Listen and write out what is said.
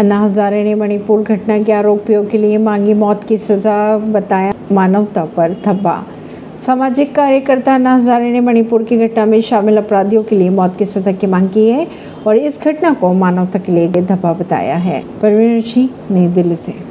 अन्ना हजारे ने मणिपुर घटना के आरोपियों के लिए मांगी मौत की सजा, बताया मानवता पर धब्बा। सामाजिक कार्यकर्ता अन्ना हजारे ने मणिपुर की घटना में शामिल अपराधियों के लिए मौत की सजा की मांग की है और इस घटना को मानवता के लिए धब्बा बताया है। परवीन सिंह, नई दिल्ली से।